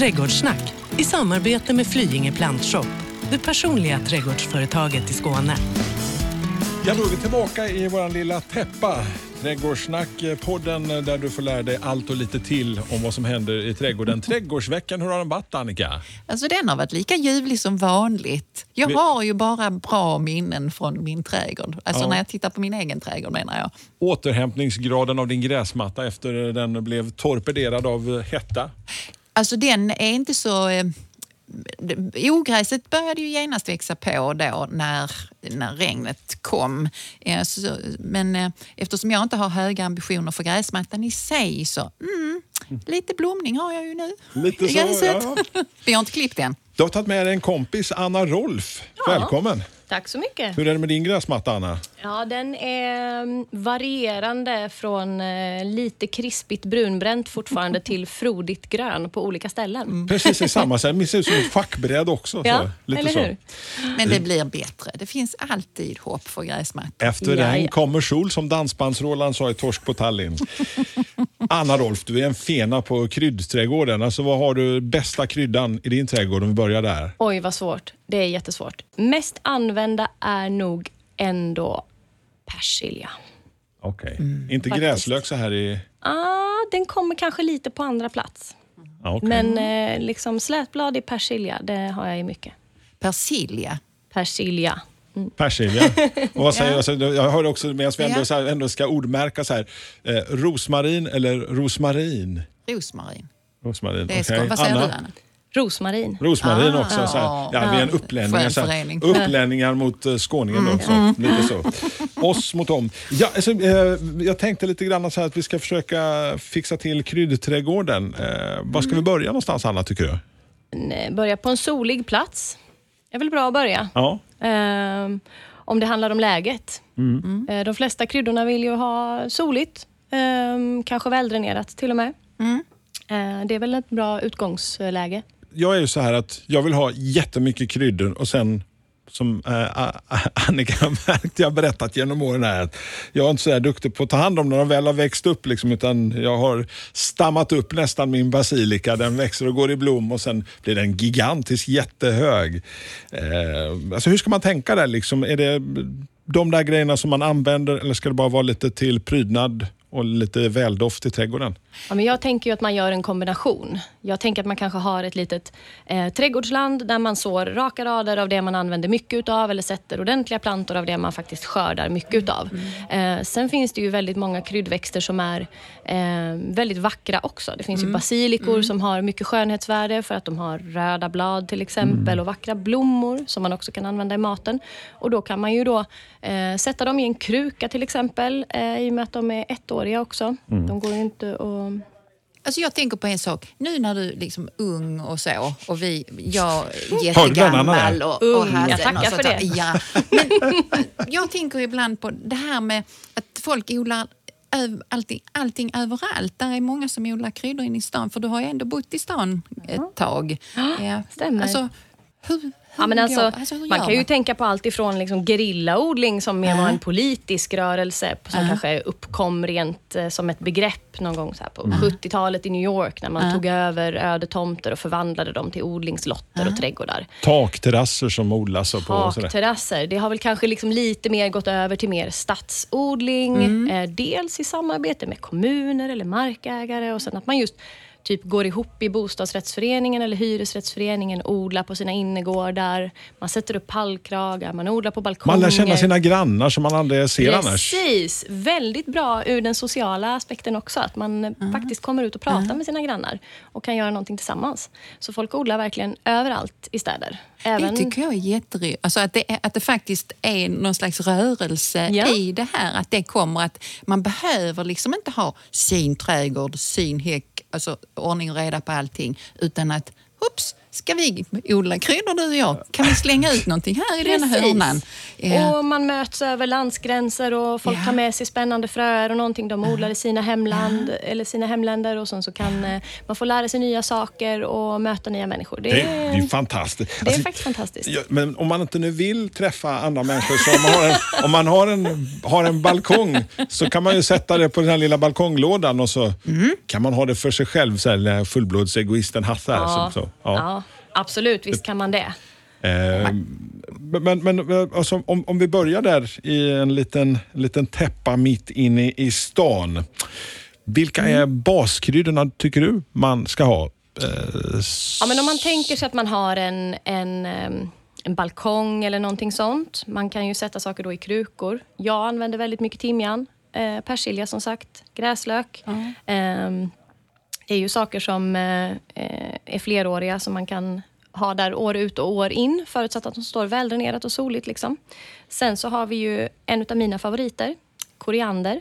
Trädgårdssnack i samarbete med Flyinge Plantshop, det personliga trädgårdsföretaget i Skåne. Ja, då är vi tillbaka i vår lilla täppa. Trädgårdssnack, podden där du får lära dig allt och lite till om vad som händer i trädgården. Trädgårdsveckan, hur har den varit Annika? Alltså den har varit lika ljuvlig som vanligt. Jag Vi- har ju bara bra minnen från min trädgård. Alltså Ja. när jag tittar på min egen trädgård menar jag. Återhämtningsgraden av din gräsmatta efter den blev torpederad av hetta. Alltså den är inte så... Eh, ogräset började ju genast växa på då när, när regnet kom. Eh, så, men eh, eftersom jag inte har höga ambitioner för gräsmattan i sig så mm, lite blomning har jag ju nu Lite så, ja. Vi har inte klippt än. Du har tagit med dig en kompis, Anna Rolf. Välkommen! Tack så mycket. Hur är det med din gräsmatta, Anna? Ja, den är mm, varierande från eh, lite krispigt brunbränt fortfarande till frodigt grön på olika ställen. Precis i samma, så här, det ser ut som ett schackbräd också. Ja, så, lite eller så. hur? Men det blir bättre. Det finns alltid hopp för gräsmattan. Efter Ja, regn ja. kommer sol, som dansbands-Roland sa i Torsk på Tallinn. Anna Rolf, du är en fena på kryddträdgården. Alltså, vad har du bästa kryddan i din trädgård om vi börjar där? Oj, vad svårt. Det är jättesvårt. Mest använda är nog ändå persilja. Okej. Mm. Inte Faktiskt. gräslök så här i... Ah, den kommer kanske lite på andra plats. Ja, okej. Men eh, liksom slätblad i persilja, det har jag i mycket. Persilja. Persilja. Persilja. Och vad säger jag? Alltså, jag hörde också, medan vi ändå, Ja. så här, ändå ska ordmärka så här, eh, rosmarin eller rosmarin? Rosmarin. Rosmarin, Det är skoj. Vad säger du Anna? Rosmarin. Rosmarin Ah, också. Så här. ja. Ja, vi är en upplänningar. Skön Så här. Upplänningar mot uh, skåningen. Då, så. Lite så. Oss mot dem. Ja, alltså, eh, jag tänkte lite grann så här att vi ska försöka fixa till kryddträdgården. Eh, var ska vi börja någonstans Anna, tycker du? Eh, Börja på en solig plats. Det är väl bra att börja. Ja. Ehm, om det handlar om läget. Eh, de flesta kryddorna vill ju ha soligt, ehm, kanske väldränerat till och med. Eh, det är väl ett bra utgångsläge. Jag är ju så här att jag vill ha jättemycket kryddor och sen som eh, Annika har märkt, jag har berättat genom åren här, att jag är inte så duktig på att ta hand om när de väl har växt upp. Liksom, utan jag har stammat upp nästan min basilika. Den växer och går i blom och sen blir den gigantisk, jättehög. Eh, alltså hur ska man tänka där? Liksom? Är det de där grejerna som man använder eller ska det bara vara lite till prydnad och lite väldoft i trädgården? Ja, men jag tänker ju att man gör en kombination. Jag tänker att man kanske har ett litet eh, trädgårdsland där man sår raka rader av det man använder mycket utav eller sätter ordentliga plantor av det man faktiskt skördar mycket utav. Eh, sen finns det ju väldigt många kryddväxter som är eh, väldigt vackra också. Det finns ju basilikor som har mycket skönhetsvärde för att de har röda blad till exempel och vackra blommor som man också kan använda i maten. Och då kan man ju då eh, sätta dem i en kruka till exempel eh, i och med att de är ettåriga också. De går ju inte att Alltså jag tänker på en sak. Nu när du liksom är ung och så och vi, jag jättegammal och, och hade jag tackar någon för det. Ja. Men jag tänker ibland på det här med att folk odlar allting, allting överallt. Där är många som odlar kryddor inne i stan för du har ju ändå bott i stan ett tag. Ja. stämmer. Alltså, hur Ja, men alltså, alltså, man kan ju tänka på allt ifrån liksom gerillaodling som mer var en politisk rörelse som kanske uppkom rent eh, som ett begrepp någon gång så här på 70-talet i New York när man tog över öde tomter och förvandlade dem till odlingslotter och trädgårdar. Takterrasser som odlas och på. Takterrasser, det har väl kanske liksom lite mer gått över till mer stadsodling. Eh, dels i samarbete med kommuner eller markägare och sen att man just typ går ihop i bostadsrättsföreningen eller hyresrättsföreningen, odlar på sina innergårdar. Man sätter upp pallkragar, man odlar på balkonger. Man lär känna sina grannar som man aldrig ser annars. Precis! Väldigt bra ur den sociala aspekten också. Att man eh, faktiskt kommer ut och pratar med sina grannar och kan göra någonting tillsammans. Så folk odlar verkligen överallt i städer. Även... Det tycker jag är jätteroligt. Alltså att, det är, att det faktiskt är någon slags rörelse Ja. i det här. Att det kommer att man behöver liksom inte ha sin trädgård, sin häck, alltså ordning och reda på allting. Utan att, ups, ska vi odla kryddor du och jag? Kan vi slänga ut någonting här i denna Precis. hörnan? Ja. Och man möts över landsgränser och folk Ja. tar med sig spännande fröer och någonting de odlar i sina hemland eller sina hemländer och sen så kan eh, man få lära sig nya saker och möta nya människor. Det Det, är, det är fantastiskt. det är Alltså, faktiskt fantastiskt. Ja, men om man inte nu vill träffa andra människor, så om man, har en, om man har, en, har en balkong så kan man ju sätta det på den här lilla balkonglådan och så Mm. kan man ha det för sig själv, så här, den här fullblodsegoisten Hasse. Ja, som- så, ja. Absolut, visst kan man det. Eh, men men alltså, om, om vi börjar där i en liten, liten täppa mitt inne i stan. Vilka är baskryddorna tycker du man ska ha? Eh, Ja, men om man tänker sig att man har en, en, ehm, en balkong eller någonting sånt. Man kan ju sätta saker då i krukor. Jag använder väldigt mycket timjan, eh, persilja som sagt, gräslök. Ehm, det är ju saker som eh, eh, är fleråriga som man kan ha där år ut och år in förutsatt att de står väldränerat och soligt. Liksom. Sen så har vi ju en av mina favoriter, koriander.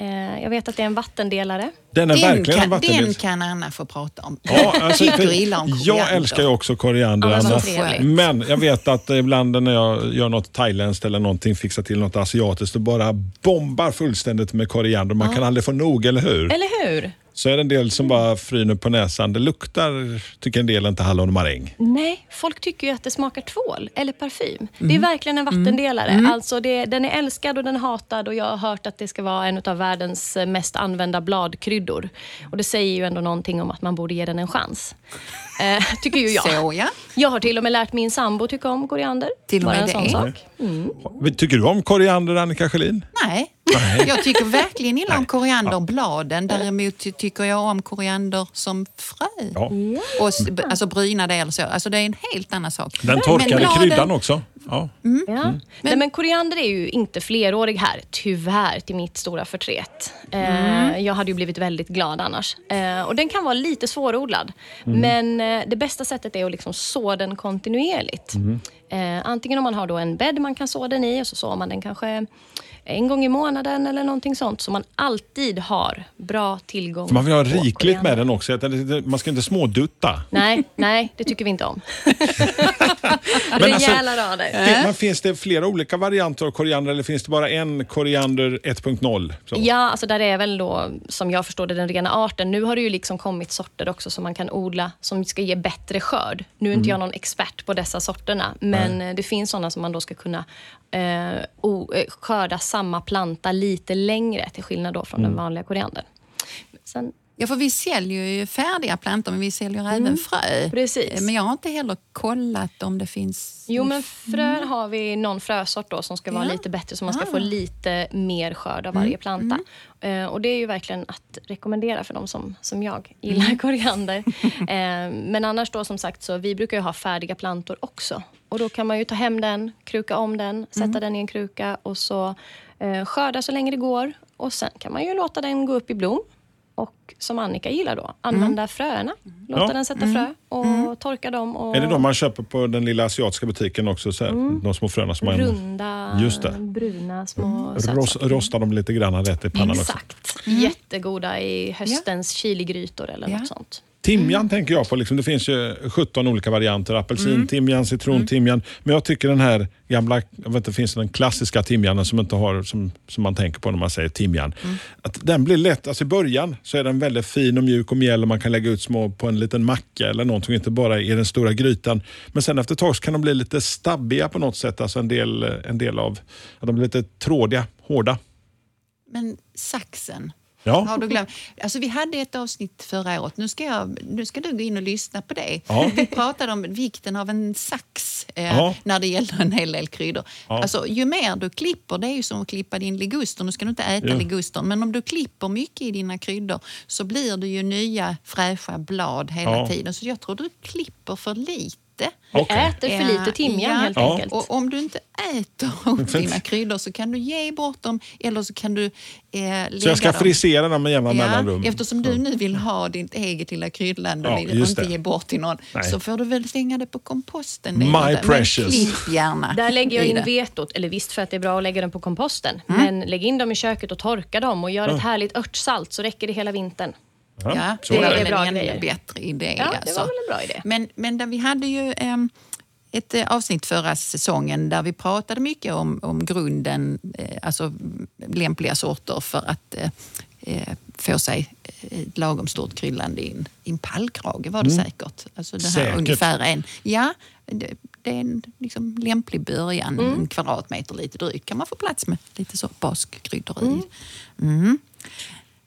Eh, jag vet att det är en vattendelare. den är Den verkligen en kan, vattendel. den kan Anna få prata om. Ja, alltså, Tycker för illa om jag älskar ju också koriander, Ja, Anna. Men jag vet att ibland när jag gör något thailändskt eller någonting, fixar till något asiatiskt och bara bombar fullständigt med koriander. Man kan aldrig få nog, eller hur? Eller hur? Så är det en del som bara fryner på näsan. Det luktar, tycker en del, inte hallon och maräng. Nej, folk tycker ju att det smakar tvål eller parfym. Det Mm. är verkligen en vattendelare. Alltså det, den är älskad och den är hatad och jag har hört att det ska vara en av världens eh, mest använda bladkryddor. Och det säger ju ändå någonting om att man borde ge den en chans. Eh, tycker ju jag. Så ja. Jag har till och med lärt min sambo tycka om koriander. Till och Bara med en sån det. sak. Tycker du om koriander, Annika Sjölin? Nej. jag tycker verkligen illa om korianderbladen. Däremot ty- tycker jag om koriander som frö. Ja. Och, alltså brynade eller så. Alltså det är en helt annan sak. Den Men torkade bladen- kryddan också. Ja. Ja. Nej, men koriander är ju inte flerårig här, tyvärr, till mitt stora förtret. Eh, jag hade ju blivit väldigt glad annars. Eh, och Den kan vara lite svårodlad, men eh, det bästa sättet är att liksom så den kontinuerligt. Eh, antingen om man har då en bädd man kan så den i och så sår man den kanske en gång i månaden eller någonting sånt, så man alltid har bra tillgång För man vill ha rikligt med den också. Man ska inte smådutta. Nej, nej, det tycker vi inte om. Men alltså- Rejäla rader. Fin- Men finns det flera olika varianter av koriander eller finns det bara en koriander 1.0? Så. Ja, alltså där är väl då, som jag förstår det, den rena arten. Nu har det ju liksom kommit sorter också som man kan odla som ska ge bättre skörd. Nu är inte jag någon expert på dessa sorterna, men eh, det finns sådana som man då ska kunna eh, o, eh, skörda samma planta lite längre, till skillnad då från den vanliga koriandern. Sen, Ja, för vi säljer ju färdiga plantor men vi säljer även frö. Precis. Men jag har inte heller kollat om det finns... jo, men frön har vi någon frösort då som ska vara Ja. lite bättre, så man ska Ah. få lite mer skörd av varje planta. Eh, och Det är ju verkligen att rekommendera för de som, som jag gillar koriander. Eh, men annars då som sagt, så vi brukar ju ha färdiga plantor också. Och Då kan man ju ta hem den, kruka om den, sätta den i en kruka och så eh, skörda så länge det går. Och Sen kan man ju låta den gå upp i blom. Och som Annika gillar då, använda fröerna. Låta Ja. den sätta frö och torka dem. Och Är det de man köper på den lilla asiatiska butiken också? Så här, De små fröna som man Runda, Just det. bruna små ros, rostar dem lite grann rätt i pannan också. Exakt. Jättegoda i höstens chiligrytor eller Ja. något sånt. Timjan tänker jag på. Liksom, det finns ju 17 olika varianter. Apelsin, timjan, citron, timjan. Men jag tycker den här gamla, jag vet inte, finns den klassiska timjanen som, inte har, som, som man tänker på när man säger timjan. Att den blir lätt, alltså i början så är den väldigt fin och mjuk och mjäll och man kan lägga ut små på en liten macka eller någonting, inte bara i den stora grytan. Men sen efter ett tag kan de bli lite stabbiga på något sätt. Alltså en del, en del av, att de blir lite trådiga, hårda. Men saxen, Ja. har du glömt? Alltså, vi hade ett avsnitt förra året. Nu ska, jag, nu ska du gå in och lyssna på det. Ja. Vi pratade om vikten av en sax eh, Ja. när det gäller en hel del kryddor. Ja. Alltså, ju mer du klipper, det är ju som att klippa din liguster. Nu ska du inte äta Ja. ligustern, men om du klipper mycket i dina kryddor så blir det ju nya fräscha blad hela tiden. Så jag tror du klipper för lite. Vi Okej. äter för lite timjan Ja. helt Ja. enkelt. Och om du inte äter upp dina kryddor så kan du ge bort dem eller så kan du eh, lägga Så jag ska dem. frisera dem med jämna mellanrum. eftersom du nu vill ha ditt eget lilla kryddland och Ja, inte det. ge bort till någon Nej. så får du väl slänga det på komposten. My Det är inte- precious. Klipp gärna Där lägger jag in vetot, eller visst för att det är bra att lägga dem på komposten, Mm. men lägg in dem i köket och torka dem och gör ett härligt örtsalt så räcker det hela vintern. Ja, så det är är det. väl Bra en ännu bättre idé. Ja, det alltså. var väl en bra idé. Men, men där vi hade ju ehm, ett eh, avsnitt förra säsongen där vi pratade mycket om, om grunden, eh, alltså lämpliga sorter för att eh, eh, få sig ett lagom stort kryllande i en, pallkrage var det säkert. Alltså det här Säkert. ungefär en, ja, det, det är en liksom lämplig början, Mm. en kvadratmeter lite drygt kan man få plats med lite så baskryddor i. Mm.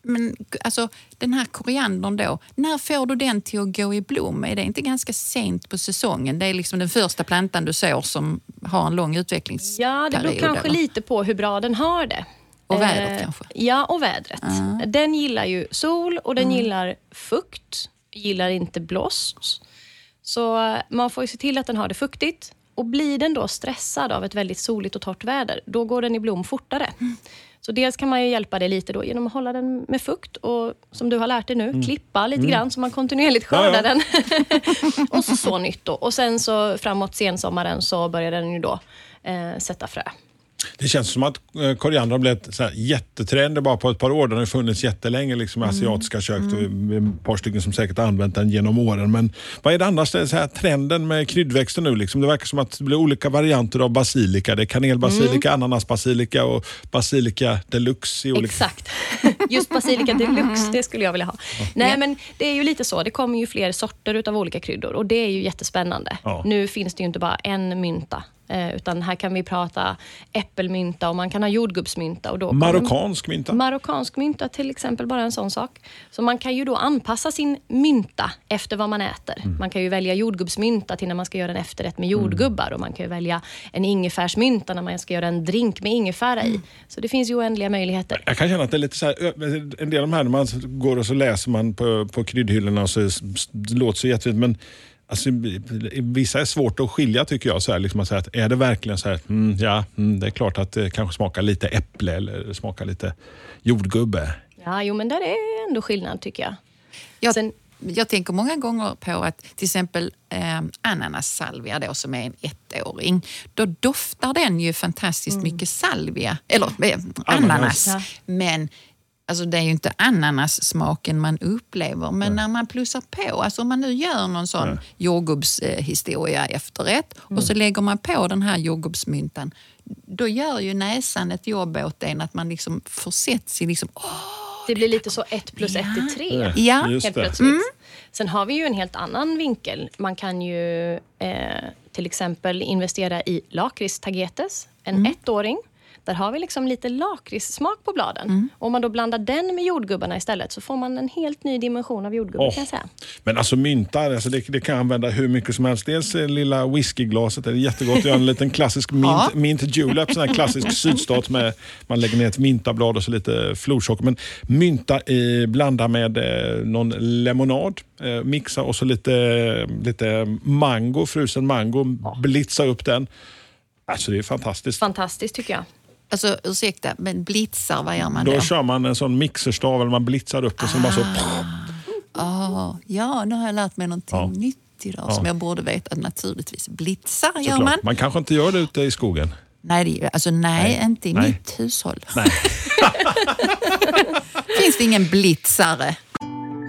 Men alltså, den här koriandern då, när får du den till att gå i blom? Är det inte ganska sent på säsongen? Det är liksom den första plantan du sår som har en lång utvecklingsperiod. Ja, det beror kanske lite på hur bra den har det. Och vädret Eh, kanske? Ja, och vädret. Den gillar ju sol och den gillar fukt, gillar inte blåst. Så eh, man får ju se till att den har det fuktigt. Och blir den då stressad av ett väldigt soligt och torrt väder, då går den i blom fortare. Mm. Så dels kan man ju hjälpa det lite då genom att hålla den med fukt och som du har lärt dig nu, Mm. klippa lite grann så man kontinuerligt Ja, skördar ja. den. och så så nytt då. Och sen så framåt sensommaren så börjar den ju då eh, sätta frö. Det känns som att eh, koriander har blivit så här jättetrender bara på ett par år. Den har funnits jättelänge liksom, i asiatiska kök. och vi är ett par stycken som säkert har använt den genom åren. Men vad är det annars, det så här, trenden med kryddväxter nu? Liksom? Det verkar som att det blir olika varianter av basilika. Det är kanelbasilika, ananasbasilika och basilika deluxe. I olika... Exakt. Just basilika deluxe, det skulle jag vilja ha. Nej, men det är ju lite så. Det kommer ju fler sorter utav olika kryddor och det är ju jättespännande. Ja. Nu finns det ju inte bara en mynta, eh, utan här kan vi prata äppelmynta och man kan ha jordgubbsmynta. Och då Marockansk mynta. Marockansk mynta till exempel, bara en sån sak. Så man kan ju då anpassa sin mynta efter vad man äter. Mm. Man kan ju välja jordgubbsmynta till när man ska göra en efterrätt med jordgubbar och man kan ju välja en ingefärsmynta när man ska göra en drink med ingefära i. Så det finns ju oändliga möjligheter. Jag kan känna att det är lite så här, en del av de här när man går och så läser man på, på kryddhyllorna och så det låter så jättefint men alltså, vissa är svårt att skilja tycker jag. Så här, liksom att säga att är det verkligen så här, mm, ja mm, det är klart att det kanske smakar lite äpple eller smakar lite jordgubbe. Ja, jo men där är ändå skillnad tycker jag. Jag, Sen- jag tänker många gånger på att till exempel eh, ananassalvia då, som är en ettåring. Då doftar den ju fantastiskt mycket salvia, eller eh, ananas. Ja. Men alltså, det är ju inte ananassmaken man upplever. Men när man plussar på, alltså om man nu gör någon sån jordgubbshistoria efterrätt och så lägger man på den här jordgubbsmyntan. Då gör ju näsan ett jobb åt en att man liksom försätts i liksom, åh, Det blir lite så ett plus ett är tre. Ja. Helt plötsligt. Sen har vi ju en helt annan vinkel. Man kan ju eh, till exempel investera i lakritstagetes, en ettåring. Där har vi liksom lite lakritssmak på bladen. Och Om man då blandar den med jordgubbarna istället så får man en helt ny dimension av jordgubbar Åh. kan jag säga. Men alltså mynta, alltså det, det kan jag använda hur mycket som helst. Dels lilla whiskyglaset, det är jättegott att göra en liten klassisk mint, Ja. mint julep, sån här klassisk sydstat med man lägger ner ett myntablad och så lite florsocker. Men mynta i, blanda med eh, någon lemonad, eh, mixa och så lite, lite mango, frusen mango, blitza upp den. Alltså det är fantastiskt. Fantastiskt tycker jag. Alltså ursäkta, men blitzar, vad gör man då? Då kör man en sån mixerstav, eller man blitzar upp det så bara så... Ah, ja, nu har jag lärt mig någonting Ja. nytt idag Ja. som jag borde veta. Naturligtvis blitzar gör man. Man kanske inte gör det ute i skogen. Nej, det, alltså, nej, Nej. inte i Nej. mitt hushåll. Nej. Finns det ingen blitzare?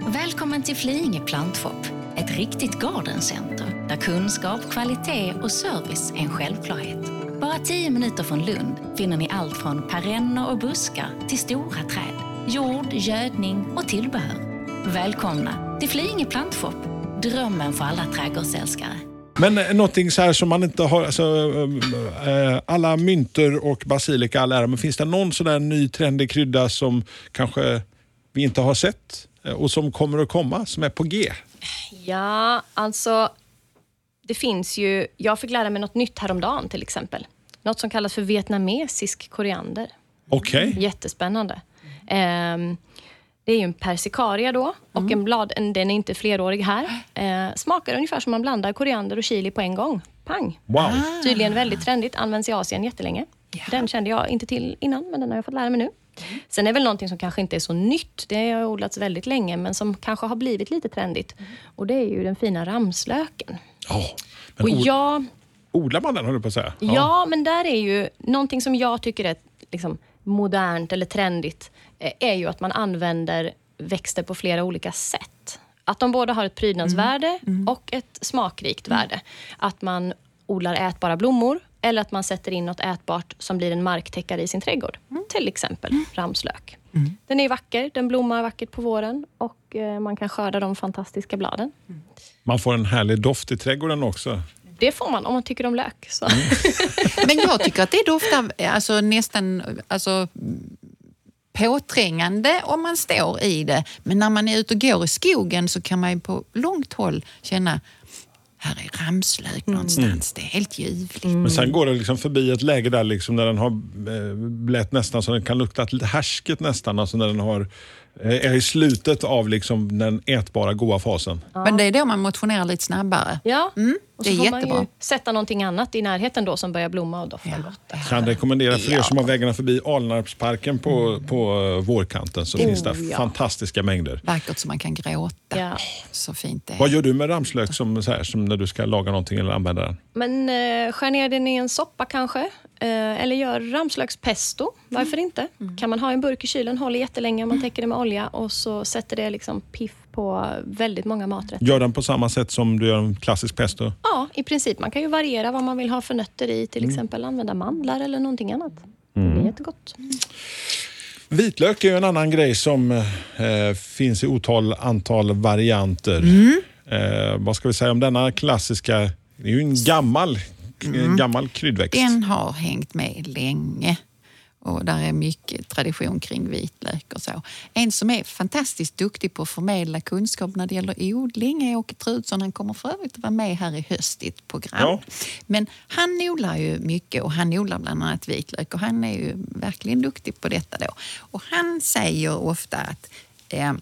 Välkommen till Flyinge Plantshop, ett riktigt gardencenter där kunskap, kvalitet och service är en självklarhet. Bara tio minuter från Lund finner ni allt från perenner och buskar till stora träd, jord, gödning och tillbehör. Välkomna till Flyinge Plantshop, drömmen för alla trädgårdsälskare. Men eh, någonting så här som man inte har, alltså, eh, alla myntor och basilika all ära, men finns det någon sån där ny trendig krydda som kanske vi inte har sett och som kommer att komma, som är på G? Ja, alltså det finns ju... Jag fick lära mig något nytt häromdagen till exempel. Något som kallas för vietnamesisk koriander. Okej. Jättespännande. Ehm, det är ju en persikaria då och en blad, en, den är inte flerårig här. Eh, smakar ungefär som man blandar koriander och chili på en gång. Pang! Wow. Tydligen väldigt trendigt, används i Asien jättelänge. Den kände jag inte till innan, men den har jag fått lära mig nu. Sen är väl någonting som kanske inte är så nytt, det har odlats väldigt länge, men som kanske har blivit lite trendigt. Och det är ju den fina ramslöken. Ja. Men Och jag, odlar man den, höll du på att säga? Ja. men där är ju någonting som jag tycker är liksom, modernt eller trendigt, eh, är ju att man använder växter på flera olika sätt. Att de både har ett prydnadsvärde och ett smakrikt värde. Att man odlar ätbara blommor eller att man sätter in något ätbart som blir en marktäckare i sin trädgård. Till exempel ramslök. Den är vacker, den blommar vackert på våren och eh, man kan skörda de fantastiska bladen. Man får en härlig doft i trädgården också. Det får man om man tycker om lök. Så. Men jag tycker att det doftar alltså, nästan alltså, påträngande om man står i det. Men när man är ute och går i skogen så kan man ju på långt håll känna här är ramslök någonstans. Det är helt ljuvligt. Men sen går det liksom förbi ett läge där liksom när den har eh, blivit nästan så den kan lukta lite härsket nästan. Alltså när den har, är i slutet av liksom den ätbara goda fasen. Men det är då man motionerar lite snabbare. Ja, Mm, och det så är får man jättebra. ju sätta någonting annat i närheten då som börjar blomma och dofta gott. Kan rekommendera för er Ja. som har vägarna förbi Alnarpsparken på, på eh, vårkanten så finns det Oh, ja. fantastiska mängder. Vackert så man kan gråta. Ja. Så fint det är. Vad gör du med ramslök som, så här, som när du ska laga någonting eller använda den? Men eh, skär ner den i en soppa kanske. Eh, eller gör ramslökspesto. Varför inte? Kan man ha en burk i kylen, håller jättelänge om man täcker det med olja och så sätter det liksom piff på väldigt många maträtter. Gör den på samma sätt som du gör en klassisk pesto? Ja, i princip. Man kan ju variera vad man vill ha för nötter i. Till exempel använda mandlar eller någonting annat. Det blir jättegott. Vitlök är ju en annan grej som eh, finns i otal antal varianter. Eh, vad ska vi säga om denna klassiska, det är ju en gammal, en gammal kryddväxt. Den har hängt med länge. Och där är mycket tradition kring vitlök och så. En som är fantastiskt duktig på att förmedla kunskap när det gäller odling är Åke Trudsson. Han kommer för övrigt att vara med här i höst i ett program. Ja. Men han odlar ju mycket och han odlar bland annat vitlök och han är ju verkligen duktig på detta då. Och han säger ofta att eh,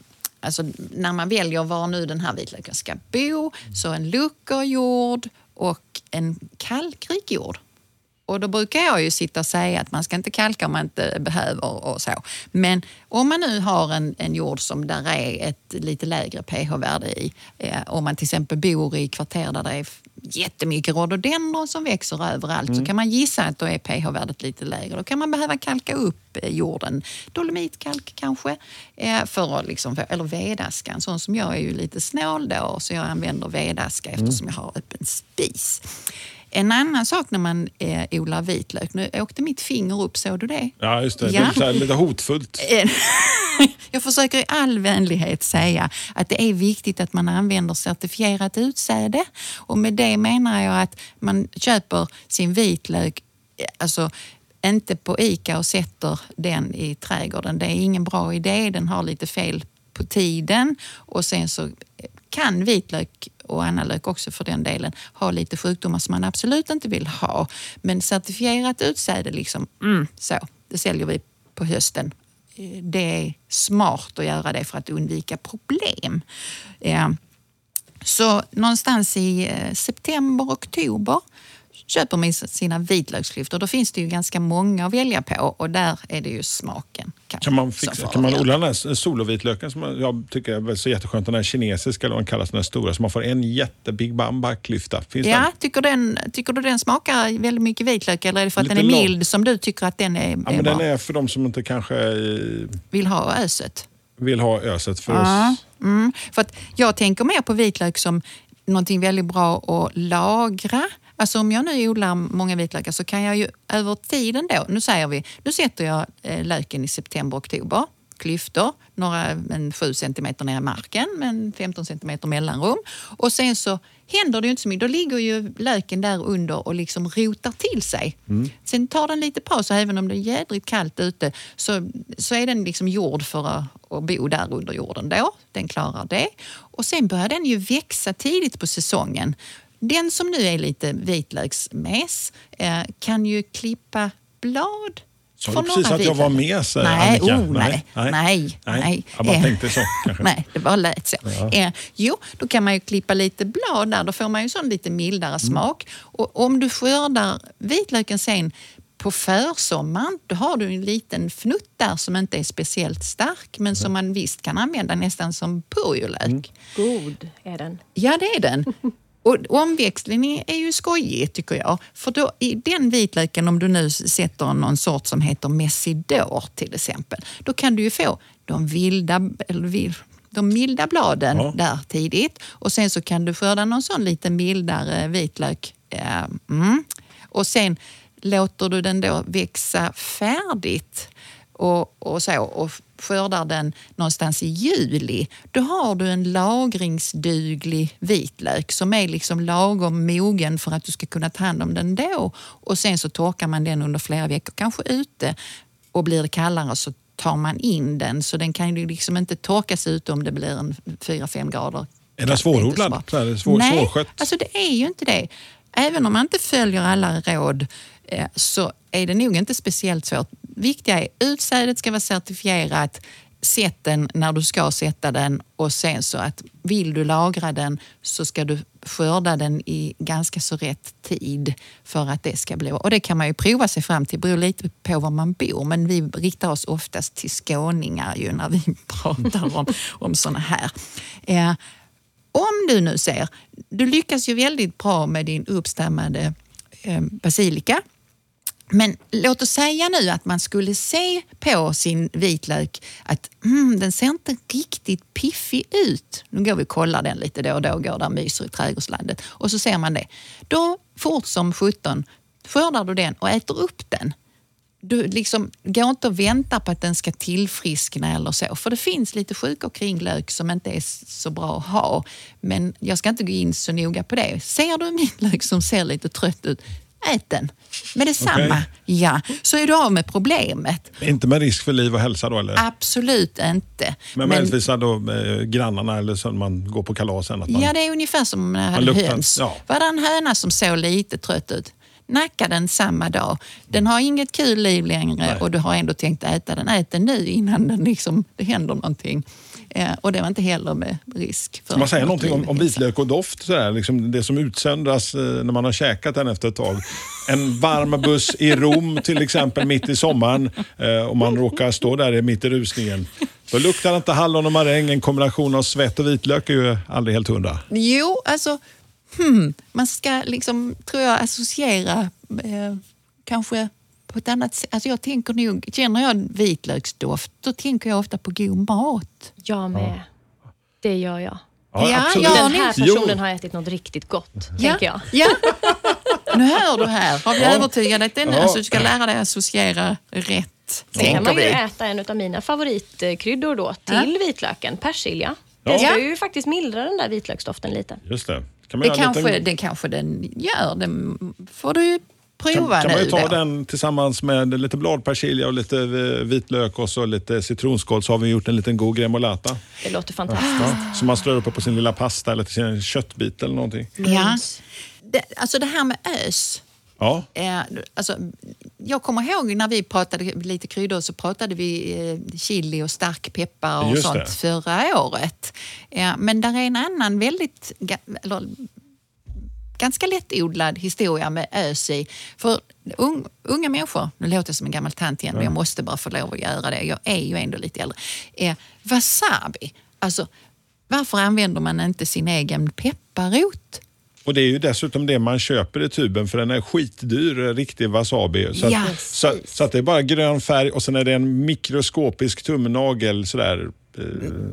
Alltså när man väljer var nu den här vitlöken ska bo, så en luckerjord och en kalkrik jord. Och då brukar jag ju sitta och säga att man ska inte kalka om man inte behöver och så. Men om man nu har en, en jord som där är ett lite lägre pH-värde i, eh, om man till exempel bor i kvarter där det är jättemycket rhododendron som växer överallt så kan man gissa att då är pH-värdet lite lägre. Då kan man behöva kalka upp eh, jorden. Dolomitkalk kanske, eh, för att liksom eller vedaska. En sån som jag är ju lite snål då så jag använder vedaska eftersom jag har öppen spis. En annan sak när man eh, odlar vitlök, nu åkte mitt finger upp, såg du det? Ja, just det. Ja. det är lite hotfullt. Jag försöker i all vänlighet säga att det är viktigt att man använder certifierat utsäde. Och med det menar jag att man köper sin vitlök, eh, alltså inte på ICA och sätter den i trädgården. Det är ingen bra idé, den har lite fel på tiden och sen så kan vitlök och annan lök också för den delen ha lite sjukdomar som man absolut inte vill ha. Men certifierat utsäde, liksom, mm, så, det säljer vi på hösten. Det är smart att göra det för att undvika problem. Så någonstans i eh, september, oktober köper man sina vitlöksklyftor. Då finns det ju ganska många att välja på och där är det ju smaken. kanske Kan man, fixa, kan man odla den här solovitlöken som jag tycker är så jätteskönt, den här kinesiska eller vad den kallas, den här stora, så man får en jätte Big Bamba-klyfta. Finns Ja, den? tycker, den, tycker du den smakar väldigt mycket vitlök eller är det för att Lite den är lång. mild som du tycker att den är, Ja, är men bra? den är för de som inte kanske vill ha öset? vill ha öset för Ja, oss. mm. För att jag tänker mer på vitlök som någonting väldigt bra att lagra. Alltså om jag nu odlar många vitlökar så kan jag ju över tiden då, nu säger vi, nu sätter jag eh, löken i september, oktober, klyftor, några en 7 centimeter ner i marken med en 15 centimeter mellanrum. Och sen så händer det ju inte så mycket. Då ligger ju löken där under och liksom rotar till sig. Sen tar den lite paus och även om det är jädrigt kallt ute så, så är den liksom gjord för att, att bo där under jorden då. Den klarar det. Och sen börjar den ju växa tidigt på säsongen. Den som nu är lite vitlöksmes eh, kan ju klippa blad Sa från du precis några att jag var mes, eh, Nej, Annika? oh, nej, nej, nej. Jag bara Eh, tänkte så kanske. Nej, det bara lät så. Eh, jo, då kan man ju klippa lite blad där. Då får man ju sån lite mildare Mm. smak. Och om du skördar vitlöken sen på försommaren, då har du en liten fnutt där som inte är speciellt stark men som man visst kan använda nästan som purjolök. Mm. God är den. Ja, det är den. Och omväxling är ju skojigt tycker jag. För då, i den vitlöken, om du nu sätter någon sort som heter Messidor till exempel, då kan du ju få de vilda, eller de milda bladen Ja. där tidigt och sen så kan du skörda någon sån lite mildare vitlök. Eh, Mm. Och sen låter du den då växa färdigt och, och så och skördar den någonstans i juli, då har du en lagringsduglig vitlök som är liksom lagom mogen för att du ska kunna ta hand om den då. Och sen så torkar man den under flera veckor, kanske ute. Och blir det kallare så tar man in den. Så den kan ju liksom inte torkas ute om det blir en 4-5 grader. Är den svårodlad? det svår, Nej, svårskött? alltså det är ju inte det. Även om man inte följer alla råd eh, så är det nog inte speciellt svårt. Viktiga är utsädet ska vara certifierat, sätt den när du ska sätta den och sen så att vill du lagra den så ska du skörda den i ganska så rätt tid för att det ska bli Och det kan man ju prova sig fram till, det beror lite på var man bor men vi riktar oss oftast till skåningar ju när vi pratar om, om sådana här. Eh, om du nu ser, du lyckas ju väldigt bra med din uppstammade eh, basilika. Men låt oss säga nu att man skulle se på sin vitlök att mm, den ser inte riktigt piffig ut. Nu går vi och kollar den lite då och då, går där och myser i trädgårdslandet och så ser man det. Då fort som 17 skördar du den och äter upp den. Du liksom går inte och väntar på att den ska tillfriskna eller så. För det finns lite sjukor kring lök som inte är så bra att ha. Men jag ska inte gå in så noga på det. Ser du en vitlök som ser lite trött ut, ät den. Med detsamma. Okej. Ja, så är du av med problemet. Inte med risk för liv och hälsa då eller? Absolut inte. Men möjligtvis då eh, grannarna eller så man går på kalas sen. Att man, Ja, det är ungefär som när jag hade höns. ja. Var det en höna som såg lite trött ut, nacka den samma dag. Den har inget kul liv längre Nej. och du har ändå tänkt äta den. Ät den nu innan den liksom, det händer någonting. Eh, och det var inte heller med risk. För man något någonting om, om vitlök och doft? Sådär, liksom det som utsöndras eh, när man har käkat den efter ett tag. En varm buss i Rom till exempel mitt i sommaren eh, och man råkar stå där mitt i rusningen. Då luktar inte hallon och maräng. En kombination av svett och vitlök är ju aldrig helt hundra. Jo, alltså, hmm, man ska liksom, tror jag, associera eh, kanske på ett annat sätt. Alltså jag tänker nog, känner jag vitlöksdoft, då tänker jag ofta på god mat. Jag med. Det gör jag. Ja, absolut. ja, Den ni- här Jo. personen har ätit något riktigt gott, tänker jag. Ja. Nu hör du här. Har vi övertygat dig nu? Ja. Så du ska lära dig associera rätt. Sen kan man ju vi. äta en av mina favoritkryddor då till vitlöken, persilja. Ja. Det ska Ja. ju faktiskt mildra den där vitlöksdoften lite. Just det. Kan man Det kanske, liten- det kanske den gör. Det får du prova kan man nu. ju ta då. den tillsammans med lite bladpersilja och lite eh, vitlök och så lite citronskål så har vi gjort en liten god gremolata. Det låter fantastiskt. Ja, som man strör upp på sin lilla pasta eller till sin köttbit eller någonting. Ja. Det, alltså det här med ös. Ja, Eh, alltså, jag kommer ihåg när vi pratade lite kryddor så pratade vi eh, chili och stark peppar och Just sånt det. förra året. Eh, men där är en annan väldigt, eller, ganska lättodlad historia med ös i. För un, unga människor, nu låter jag som en gammal tant igen men jag måste bara få lov att göra det. Jag är ju ändå lite äldre. Eh, wasabi, alltså varför använder man inte sin egen pepparrot? och det är ju dessutom det man köper i tuben för den är skitdyr, eh, riktig wasabi. Så, att, så, så att det är bara grön färg och sen är det en mikroskopisk tumnagel sådär, eh,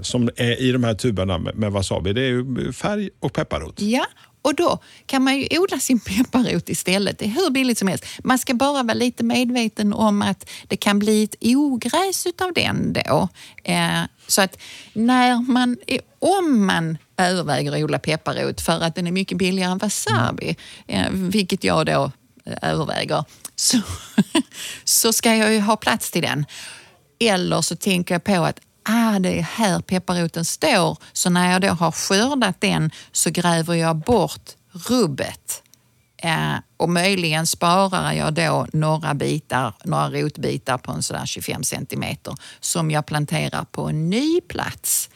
som är i de här tuberna med, med wasabi. Det är ju färg och pepparrot. Ja, och då kan man ju odla sin pepparrot istället. Det är hur billigt som helst. Man ska bara vara lite medveten om att det kan bli ett ogräs utav den då. Eh, så att när man, om man överväger att odla pepparrot för att den är mycket billigare än wasabi, eh, vilket jag då eh, överväger, så, så ska jag ju ha plats till den. Eller så tänker jag på att ah, det är här pepparroten står, så när jag då har skördat den så gräver jag bort rubbet. Eh, och möjligen sparar jag då några bitar, några rotbitar på en sådär 25 centimeter som jag planterar på en ny plats,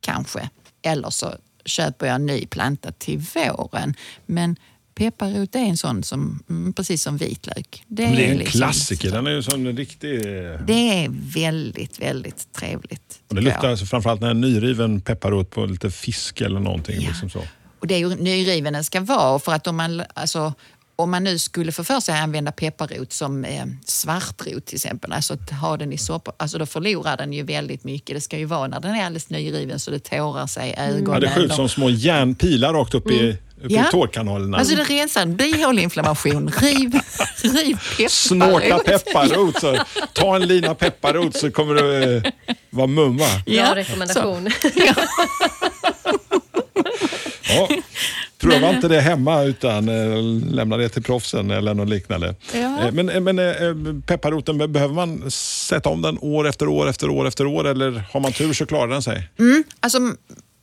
kanske. Eller så köper jag en ny planta till våren. Men pepparrot är en sån som, mm, precis som vitlök. Men det är en liksom- klassiker. Den är ju som en riktig... eh, det är väldigt, väldigt trevligt. Och det luktar alltså framförallt när en nyriven pepparrot på lite fisk eller någonting. Ja. Liksom så. och det är ju nyriven den ska vara för att om man, alltså, om man nu skulle få för sig att använda pepparrot som eh, svartrot till exempel, alltså att ha den i soppa, alltså då förlorar den ju väldigt mycket. Det ska ju vara när den är alldeles nyriven så det tårar sig i ögonen. Ja, det skjuts som små järnpilar rakt upp i, upp Mm. Ja. i tårkanalerna. Alltså det rensar en bihåleinflammation. Riv, riv pepparrot. Snorta pepparrot. Så, ta en lina pepparrot så kommer det eh, vara mumma. Bra rekommendation. Ja. Pröva inte det hemma utan eh, lämna det till proffsen eller något liknande. Ja. Eh, Men, eh, men pepparroten, be- behöver man sätta om den år efter år efter år efter år eller har man tur så klarar den sig? Alltså,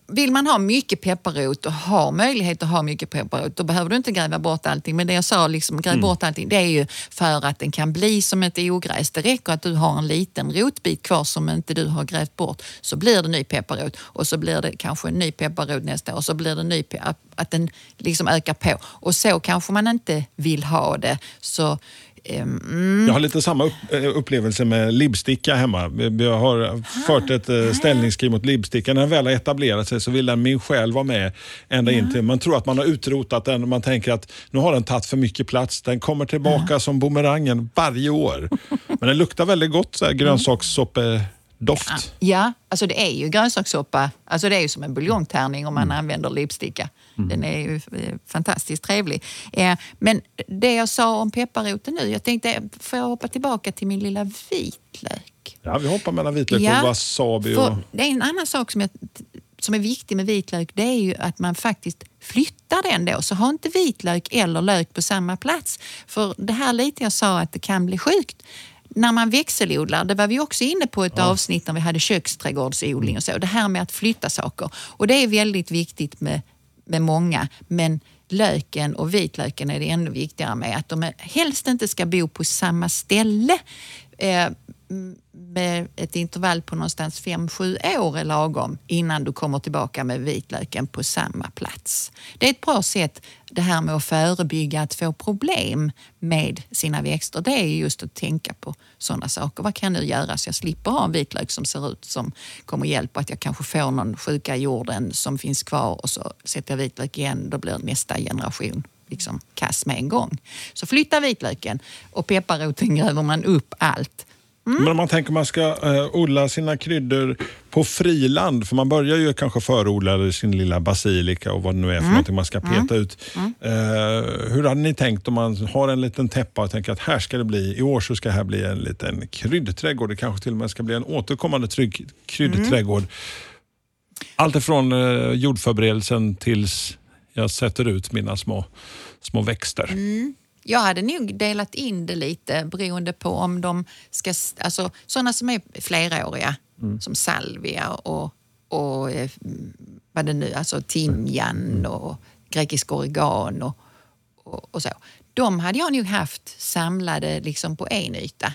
vill man ha mycket pepparrot och har möjlighet att ha mycket pepparrot, då behöver du inte gräva bort allting. Men det jag sa, liksom, gräv bort allting, det är ju för att den kan bli som ett ogräs. Det räcker att du har en liten rotbit kvar som inte du har grävt bort, så blir det ny pepparrot och så blir det kanske en ny pepparrot nästa år och så blir det ny att den liksom ökar på. Och så kanske man inte vill ha det. Så ehm, Jag har lite samma eh, upplevelse med libbsticka hemma. Vi- Vi har fört ett eh, ställningskrig mot libbsticka. När den väl har etablerat sig så vill den min själ vara med ända in till... Man tror att man har utrotat den och man tänker att nu har den tagit för mycket plats. Den kommer tillbaka som bumerangen varje år. Men den luktar väldigt gott, så här grönsakssoppedoft. Ja, alltså det är ju grönsakssoppa. Alltså det är ju som en buljongtärning om man använder lipsticka. Den är ju eh, fantastiskt trevlig. Eh, Men det jag sa om pepparroten nu, jag tänkte, får jag hoppa tillbaka till min lilla vitlök? Ja, vi hoppar mellan vitlök och wasabi. Och, Det är en annan sak som, jag, som är viktig med vitlök, det är ju att man faktiskt flyttar den då. Så ha inte vitlök eller lök på samma plats. För det här lite jag sa att det kan bli sjukt. När man växelodlar, det var vi också inne på ett avsnitt när vi hade köksträdgårdsodling och så. Det här med att flytta saker. Och det är väldigt viktigt med, med många. Men löken och vitlöken är det ännu viktigare med. Att de helst inte ska bo på samma ställe. Eh, med ett intervall på någonstans 5-7 år är lagom innan du kommer tillbaka med vitlöken på samma plats. Det är ett bra sätt det här med att förebygga att få problem med sina växter. Det är just att tänka på sådana saker. Vad kan jag nu göra så jag slipper ha en vitlök som ser ut som kommer hjälpa att jag kanske får någon sjuka i jorden som finns kvar och så sätter jag vitlök igen. Då blir nästa generation liksom kass med en gång. Så flytta vitlöken och pepparroten gräver man upp allt. Men om man tänker man ska eh, odla sina kryddor på friland, för man börjar ju kanske förodla sin lilla basilika och vad det nu är för någonting man ska peta ut. Eh, hur hade ni tänkt om man har en liten täppa och tänker att här ska det bli, i år så ska här bli en liten kryddträdgård. Det kanske till och med ska bli en återkommande trygg kryddträdgård. Allt ifrån eh, jordförberedelsen tills jag sätter ut mina små, små växter. Jag hade nog delat in det lite beroende på om de ska... Alltså sådana som är fleråriga, som salvia och, och eh, vad det nu, alltså timjan och grekisk oregan och, och, och så. De hade jag nog haft samlade liksom på en yta.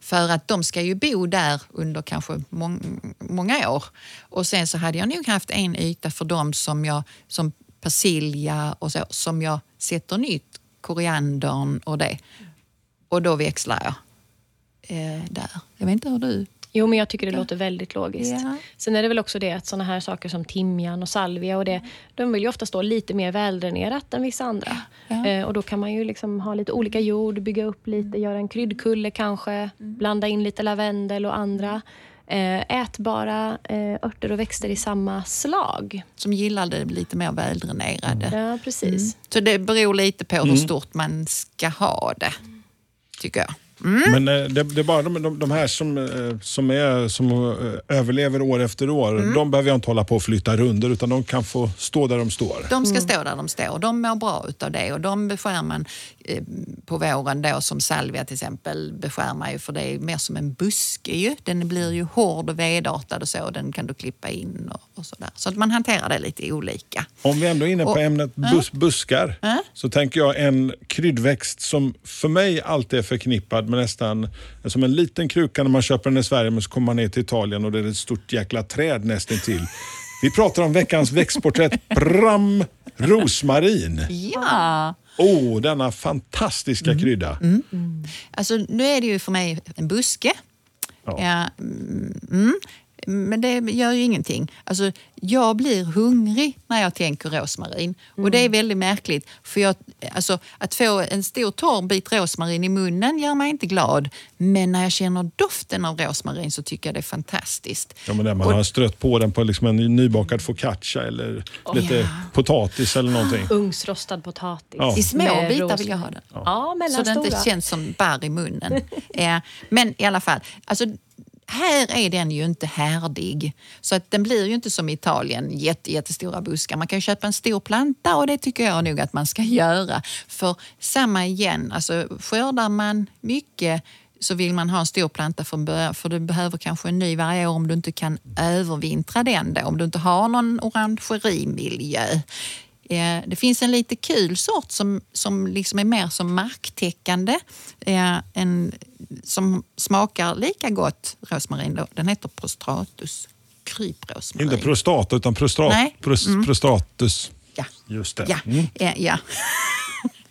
För att de ska ju bo där under kanske mång, många år. Och sen så hade jag nog haft en yta för dem som jag, som persilja och så, som jag sätter nytt, koriandern och det. Och då växlar jag eh, där. Jag vet inte hur du... Jo, men jag tycker det låter väldigt logiskt. Ja. Sen är det väl också det att såna här saker som timjan och salvia och det, de vill ju ofta stå lite mer väldränerat än vissa andra. Ja. Eh, och då kan man ju liksom ha lite olika jord, bygga upp lite, göra en kryddkulle kanske, Mm. blanda in lite lavendel och andra ätbara eh, örter och växter i samma slag. Som gillar det lite mer väldränerade. Ja, precis. Så det beror lite på hur stort man ska ha det, tycker jag. Men eh, det, det är bara de, de, de här som, eh, som, är, som eh, överlever år efter år. De behöver jag inte hålla på och flytta runder utan de kan få stå där de står. De ska stå där de står. De mår bra utav det och de beskär man eh, på våren då som salvia till exempel beskär man ju för det är mer som en buske ju. Den blir ju hård och vedartad och så och den kan du klippa in och, och sådär. Så att man hanterar det lite olika. Om vi ändå är inne på Och- ämnet bus, buskar Ja. så tänker jag en kryddväxt som för mig alltid är förknippad med nästan som en liten kruka när man köper den i Sverige men så kommer man ner till Italien och det är ett stort jäkla träd nästan till. Vi pratar om veckans växtporträtt Bram rosmarin. Ja! Åh, denna fantastiska krydda. Alltså, nu är det ju för mig en buske. Ja. Ja, mm, mm. Men det gör ju ingenting. Alltså, jag blir hungrig när jag tänker rosmarin. Och det är väldigt märkligt. För jag, alltså, att få en stor torr bit rosmarin i munnen gör mig inte glad. Men när jag känner doften av rosmarin så tycker jag det är fantastiskt. Ja, men det, man Och- har strött på den på liksom en nybakad focaccia eller lite Ja. potatis eller någonting. Ugnsrostad potatis. Ja. I små med bitar vill jag ha den. Ja, Så det mellanstora. inte känns som barr i munnen. eh, men i alla fall, alltså, här är den ju inte härdig. Så att den blir ju inte som i Italien, jätte, jättestora buskar. Man kan ju köpa en stor planta och det tycker jag nog att man ska göra. För samma igen, alltså skördar man mycket så vill man ha en stor planta från början för du behöver kanske en ny varje år om du inte kan övervintra den då, om du inte har någon orangerimiljö. Eh, Det finns en lite kul sort som, som liksom är mer som marktäckande. Eh, En, som smakar lika gott, rosmarin. Då. Den heter Prostratus kryprosmarin. Inte prostata utan prostra, Nej. pros, Mm. prostratus. Ja. Just det. Ja, Mm. eh, ja.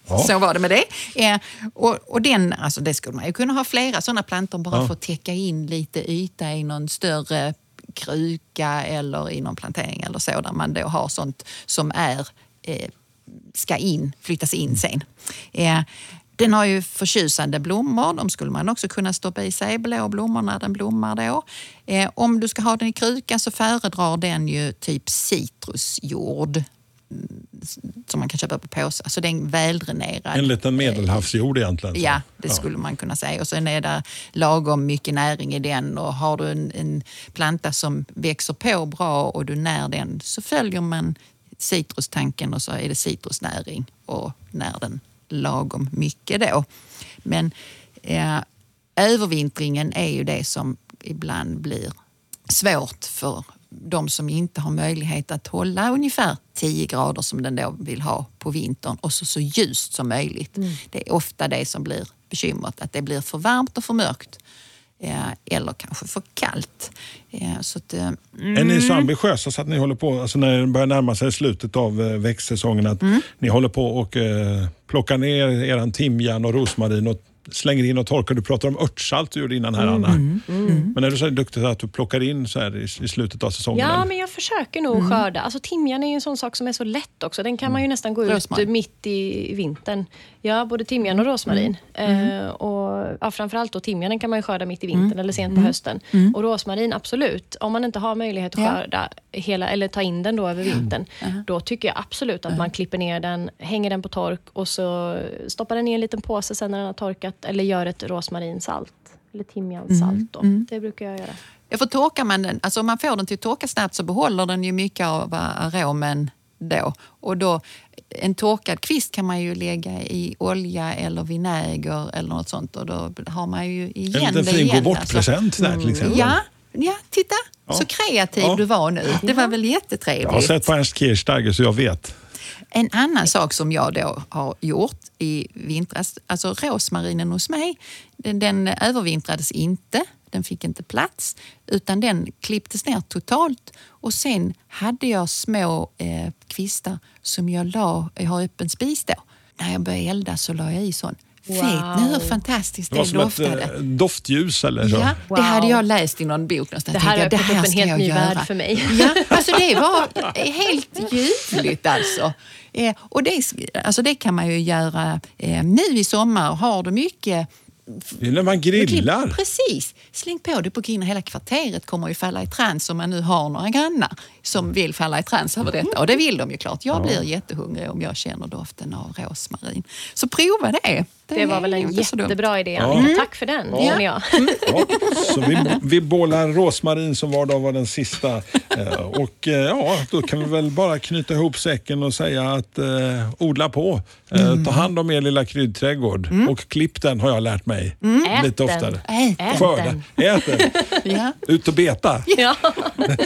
Ja. Så var det med det. Eh, och, och den, alltså det skulle man ju kunna ha flera sådana plantor bara Ja. för att täcka in lite yta i någon större kruka eller i någon plantering eller så där man då har sånt som är, ska in, flyttas in sen. Eh, den har ju förtjusande blommor. De skulle man också kunna stoppa i sig, blå blommor när den blommar då. Eh, om du ska ha den i kruka så föredrar den ju typ citrusjord som man kan köpa på påse. Alltså det är en väldränerad. En liten medelhavsjord egentligen. så. Ja, det skulle man kunna säga. Och sen är det lagom mycket näring i den och har du en, en planta som växer på bra och du när den så följer man citrustanken och så är det citrusnäring och när den lagom mycket då. Men eh, övervintringen är ju det som ibland blir svårt för de som inte har möjlighet att hålla ungefär 10 grader som den då vill ha på vintern och så, så ljust som möjligt. Det är ofta det som blir bekymret, att det blir för varmt och för mörkt. Eh, eller kanske för kallt. Eh, så att, eh, Är ni så ambitiösa så att ni håller på, alltså när det börjar närma sig slutet av växtsäsongen, att Mm. ni håller på och plockar ner eran timjan och rosmarin och slänger in och torkar. Du pratade om örtsalt du gjorde innan här Anna. Mm. Men är du så duktig att du plockar in så här i, i slutet av säsongen? Ja, eller? men jag försöker nog skörda. Alltså, timjan är ju en sån sak som är så lätt också. Den kan man ju nästan gå ut Rosmarin. mitt i vintern. Ja, både timjan och rosmarin. Eh, och, ja, framförallt då timjanen kan man ju skörda mitt i vintern eller sent på hösten. Och rosmarin, absolut. Om man inte har möjlighet att Ja. skörda hela, eller ta in den då över vintern, då tycker jag absolut att man klipper ner den, hänger den på tork och så stoppar den i en liten påse sen när den har torkat eller gör ett rosmarinsalt. Eller timjansalt då. Det brukar jag göra. Ja, för torkar man den, alltså om man får den till att torka snabbt så behåller den ju mycket av aromen då. Och då, en torkad kvist kan man ju lägga i olja eller vinäger eller något sånt och då har man ju igen en liten det fin igen. gå bort-present där till exempel. Ja, ja, titta så kreativ Ja. du var nu. Det var väl Jag har jättetrevligt. sett på Ernst Kirchsteiger så jag vet. En annan sak som jag då har gjort i vintras, alltså rosmarinen hos mig, den, den övervintrades inte. Den fick inte plats, utan den klipptes ner totalt. Och sen hade jag små eh, kvistar som jag la, jag har öppen spis då. När jag började elda så la jag i sån. Vet ni hur fantastiskt Det det, var som ett doftade? eh, doftljus eller så. Ja, Wow. det hade jag läst i någon bok någonstans. Det här har öppnat upp en helt ny göra. värld för mig. Ja, alltså det var helt ljuvligt alltså. Eh, och det, alltså det kan man ju göra eh, nu i sommar. Har du mycket Det är när man grillar. Precis. Släng på det på grillen. Hela kvarteret kommer ju falla i trans om man nu har några grannar som vill falla i trans över detta. Och det vill de ju klart. Jag blir jättehungrig om jag känner doften av rosmarin. Så prova det. Det var väl en jättebra idé, Annika. Tack för den, känner jag. Ja, så vi, vi bålar rosmarin som var dag var den sista. Eh, och eh, ja, då kan vi väl bara knyta ihop säcken och säga att eh, odla på. Eh, Ta hand om er lilla kryddträdgård och klipp den har jag lärt mig Ät lite den. oftare. Ät den. Skörda. den. Ät den. Ja. Ut och beta. Ja.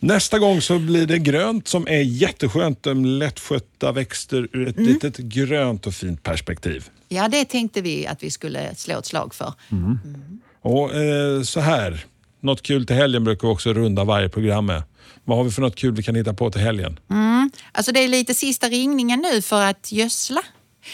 Nästa gång så blir det grönt som är jätteskönt. Lättskötta växter ur ett litet grönt och fint perspektiv. ja, det tänkte vi att vi skulle slå ett slag för. Och eh, så här, något kul till helgen brukar vi också runda varje program med. Vad har vi för något kul vi kan hitta på till helgen? Alltså det är lite sista ringningen nu för att gödsla.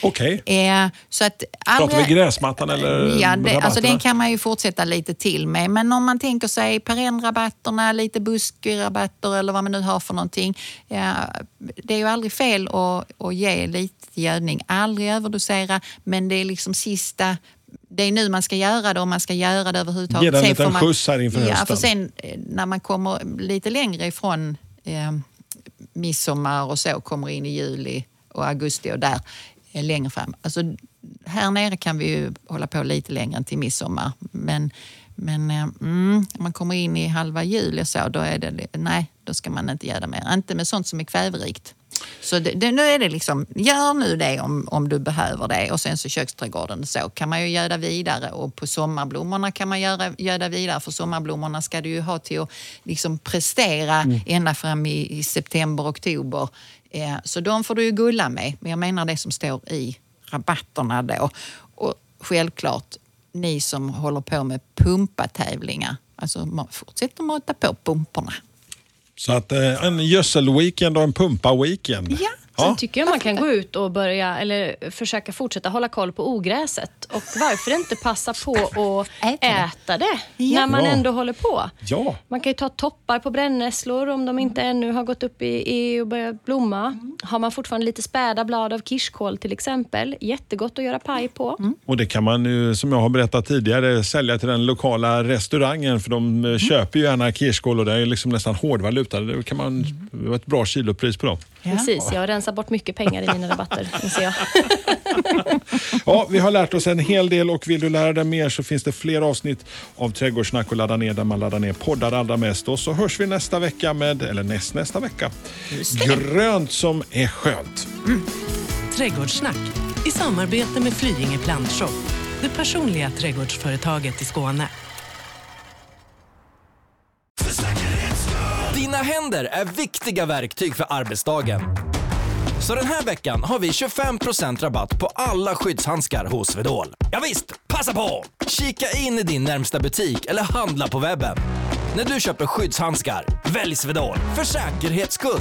Okej. Eh, så att Pratar vi gräsmattan eller Ja, det, alltså den kan man ju fortsätta lite till med. Men om man tänker sig perennrabatterna, lite buskrabatter eller vad man nu har för någonting. Ja, det är ju aldrig fel att, att ge lite gödning. Aldrig överdosera, men det är liksom sista det är nu man ska göra det om man ska göra det överhuvudtaget. Ge den en liten skjuts här inför Ja, hösten. för sen eh, när man kommer lite längre ifrån eh, midsommar och så, kommer in i juli och augusti och där eh, längre fram. Alltså, här nere kan vi ju hålla på lite längre än till midsommar. Men, men eh, mm, om man kommer in i halva juli och så, då är det, nej, då ska man inte göra mer. Inte med sånt som är kväverikt. Så det, det, nu är det liksom, gör nu det om, om du behöver det och sen så köksträdgården så kan man ju göda vidare och på sommarblommorna kan man göra, göda vidare för sommarblommorna ska du ju ha till att liksom prestera ända fram i, i september, oktober. Eh, så de får du ju gulla med. Men jag menar det som står i rabatterna då. Och självklart, ni som håller på med pumpatävlingar, alltså fortsätt att mata på pumporna. Så att eh, en gödsel-weekend och en pumpa-weekend. Ja. Sen tycker jag man kan gå ut och börja, eller försöka fortsätta hålla koll på ogräset. Och varför inte passa på att Äta det. Ja. när man ändå håller på. Ja. Man kan ju ta toppar på brännässlor om de inte ännu har gått upp i, i och börjat blomma. Har man fortfarande lite späda blad av kirskål till exempel, jättegott att göra paj på. Och det kan man ju, som jag har berättat tidigare, sälja till den lokala restaurangen för de eh, köper ju gärna kirskål och det är liksom nästan hårdvaluta. Det kan man, det var ett bra kilopris på dem. Precis, jag rensar bort mycket pengar i mina rabatter. inser jag. Ja, vi har lärt oss en hel del och vill du lära dig mer så finns det fler avsnitt av Trädgårdssnack att ladda ner där man laddar ner poddar allra mest. Och så hörs vi nästa vecka med, eller näst nästa vecka, grönt som är skönt. Trädgårdssnack i samarbete med Flyinge Plantshop, det personliga trädgårdsföretaget i Skåne. Dina händer är viktiga verktyg för arbetsdagen. Så den här veckan har vi 25% rabatt på alla skyddshandskar hos Swedol. Ja visst, passa på! Kika in i din närmsta butik eller handla på webben. När du köper skyddshandskar, välj Swedol för säkerhets skull.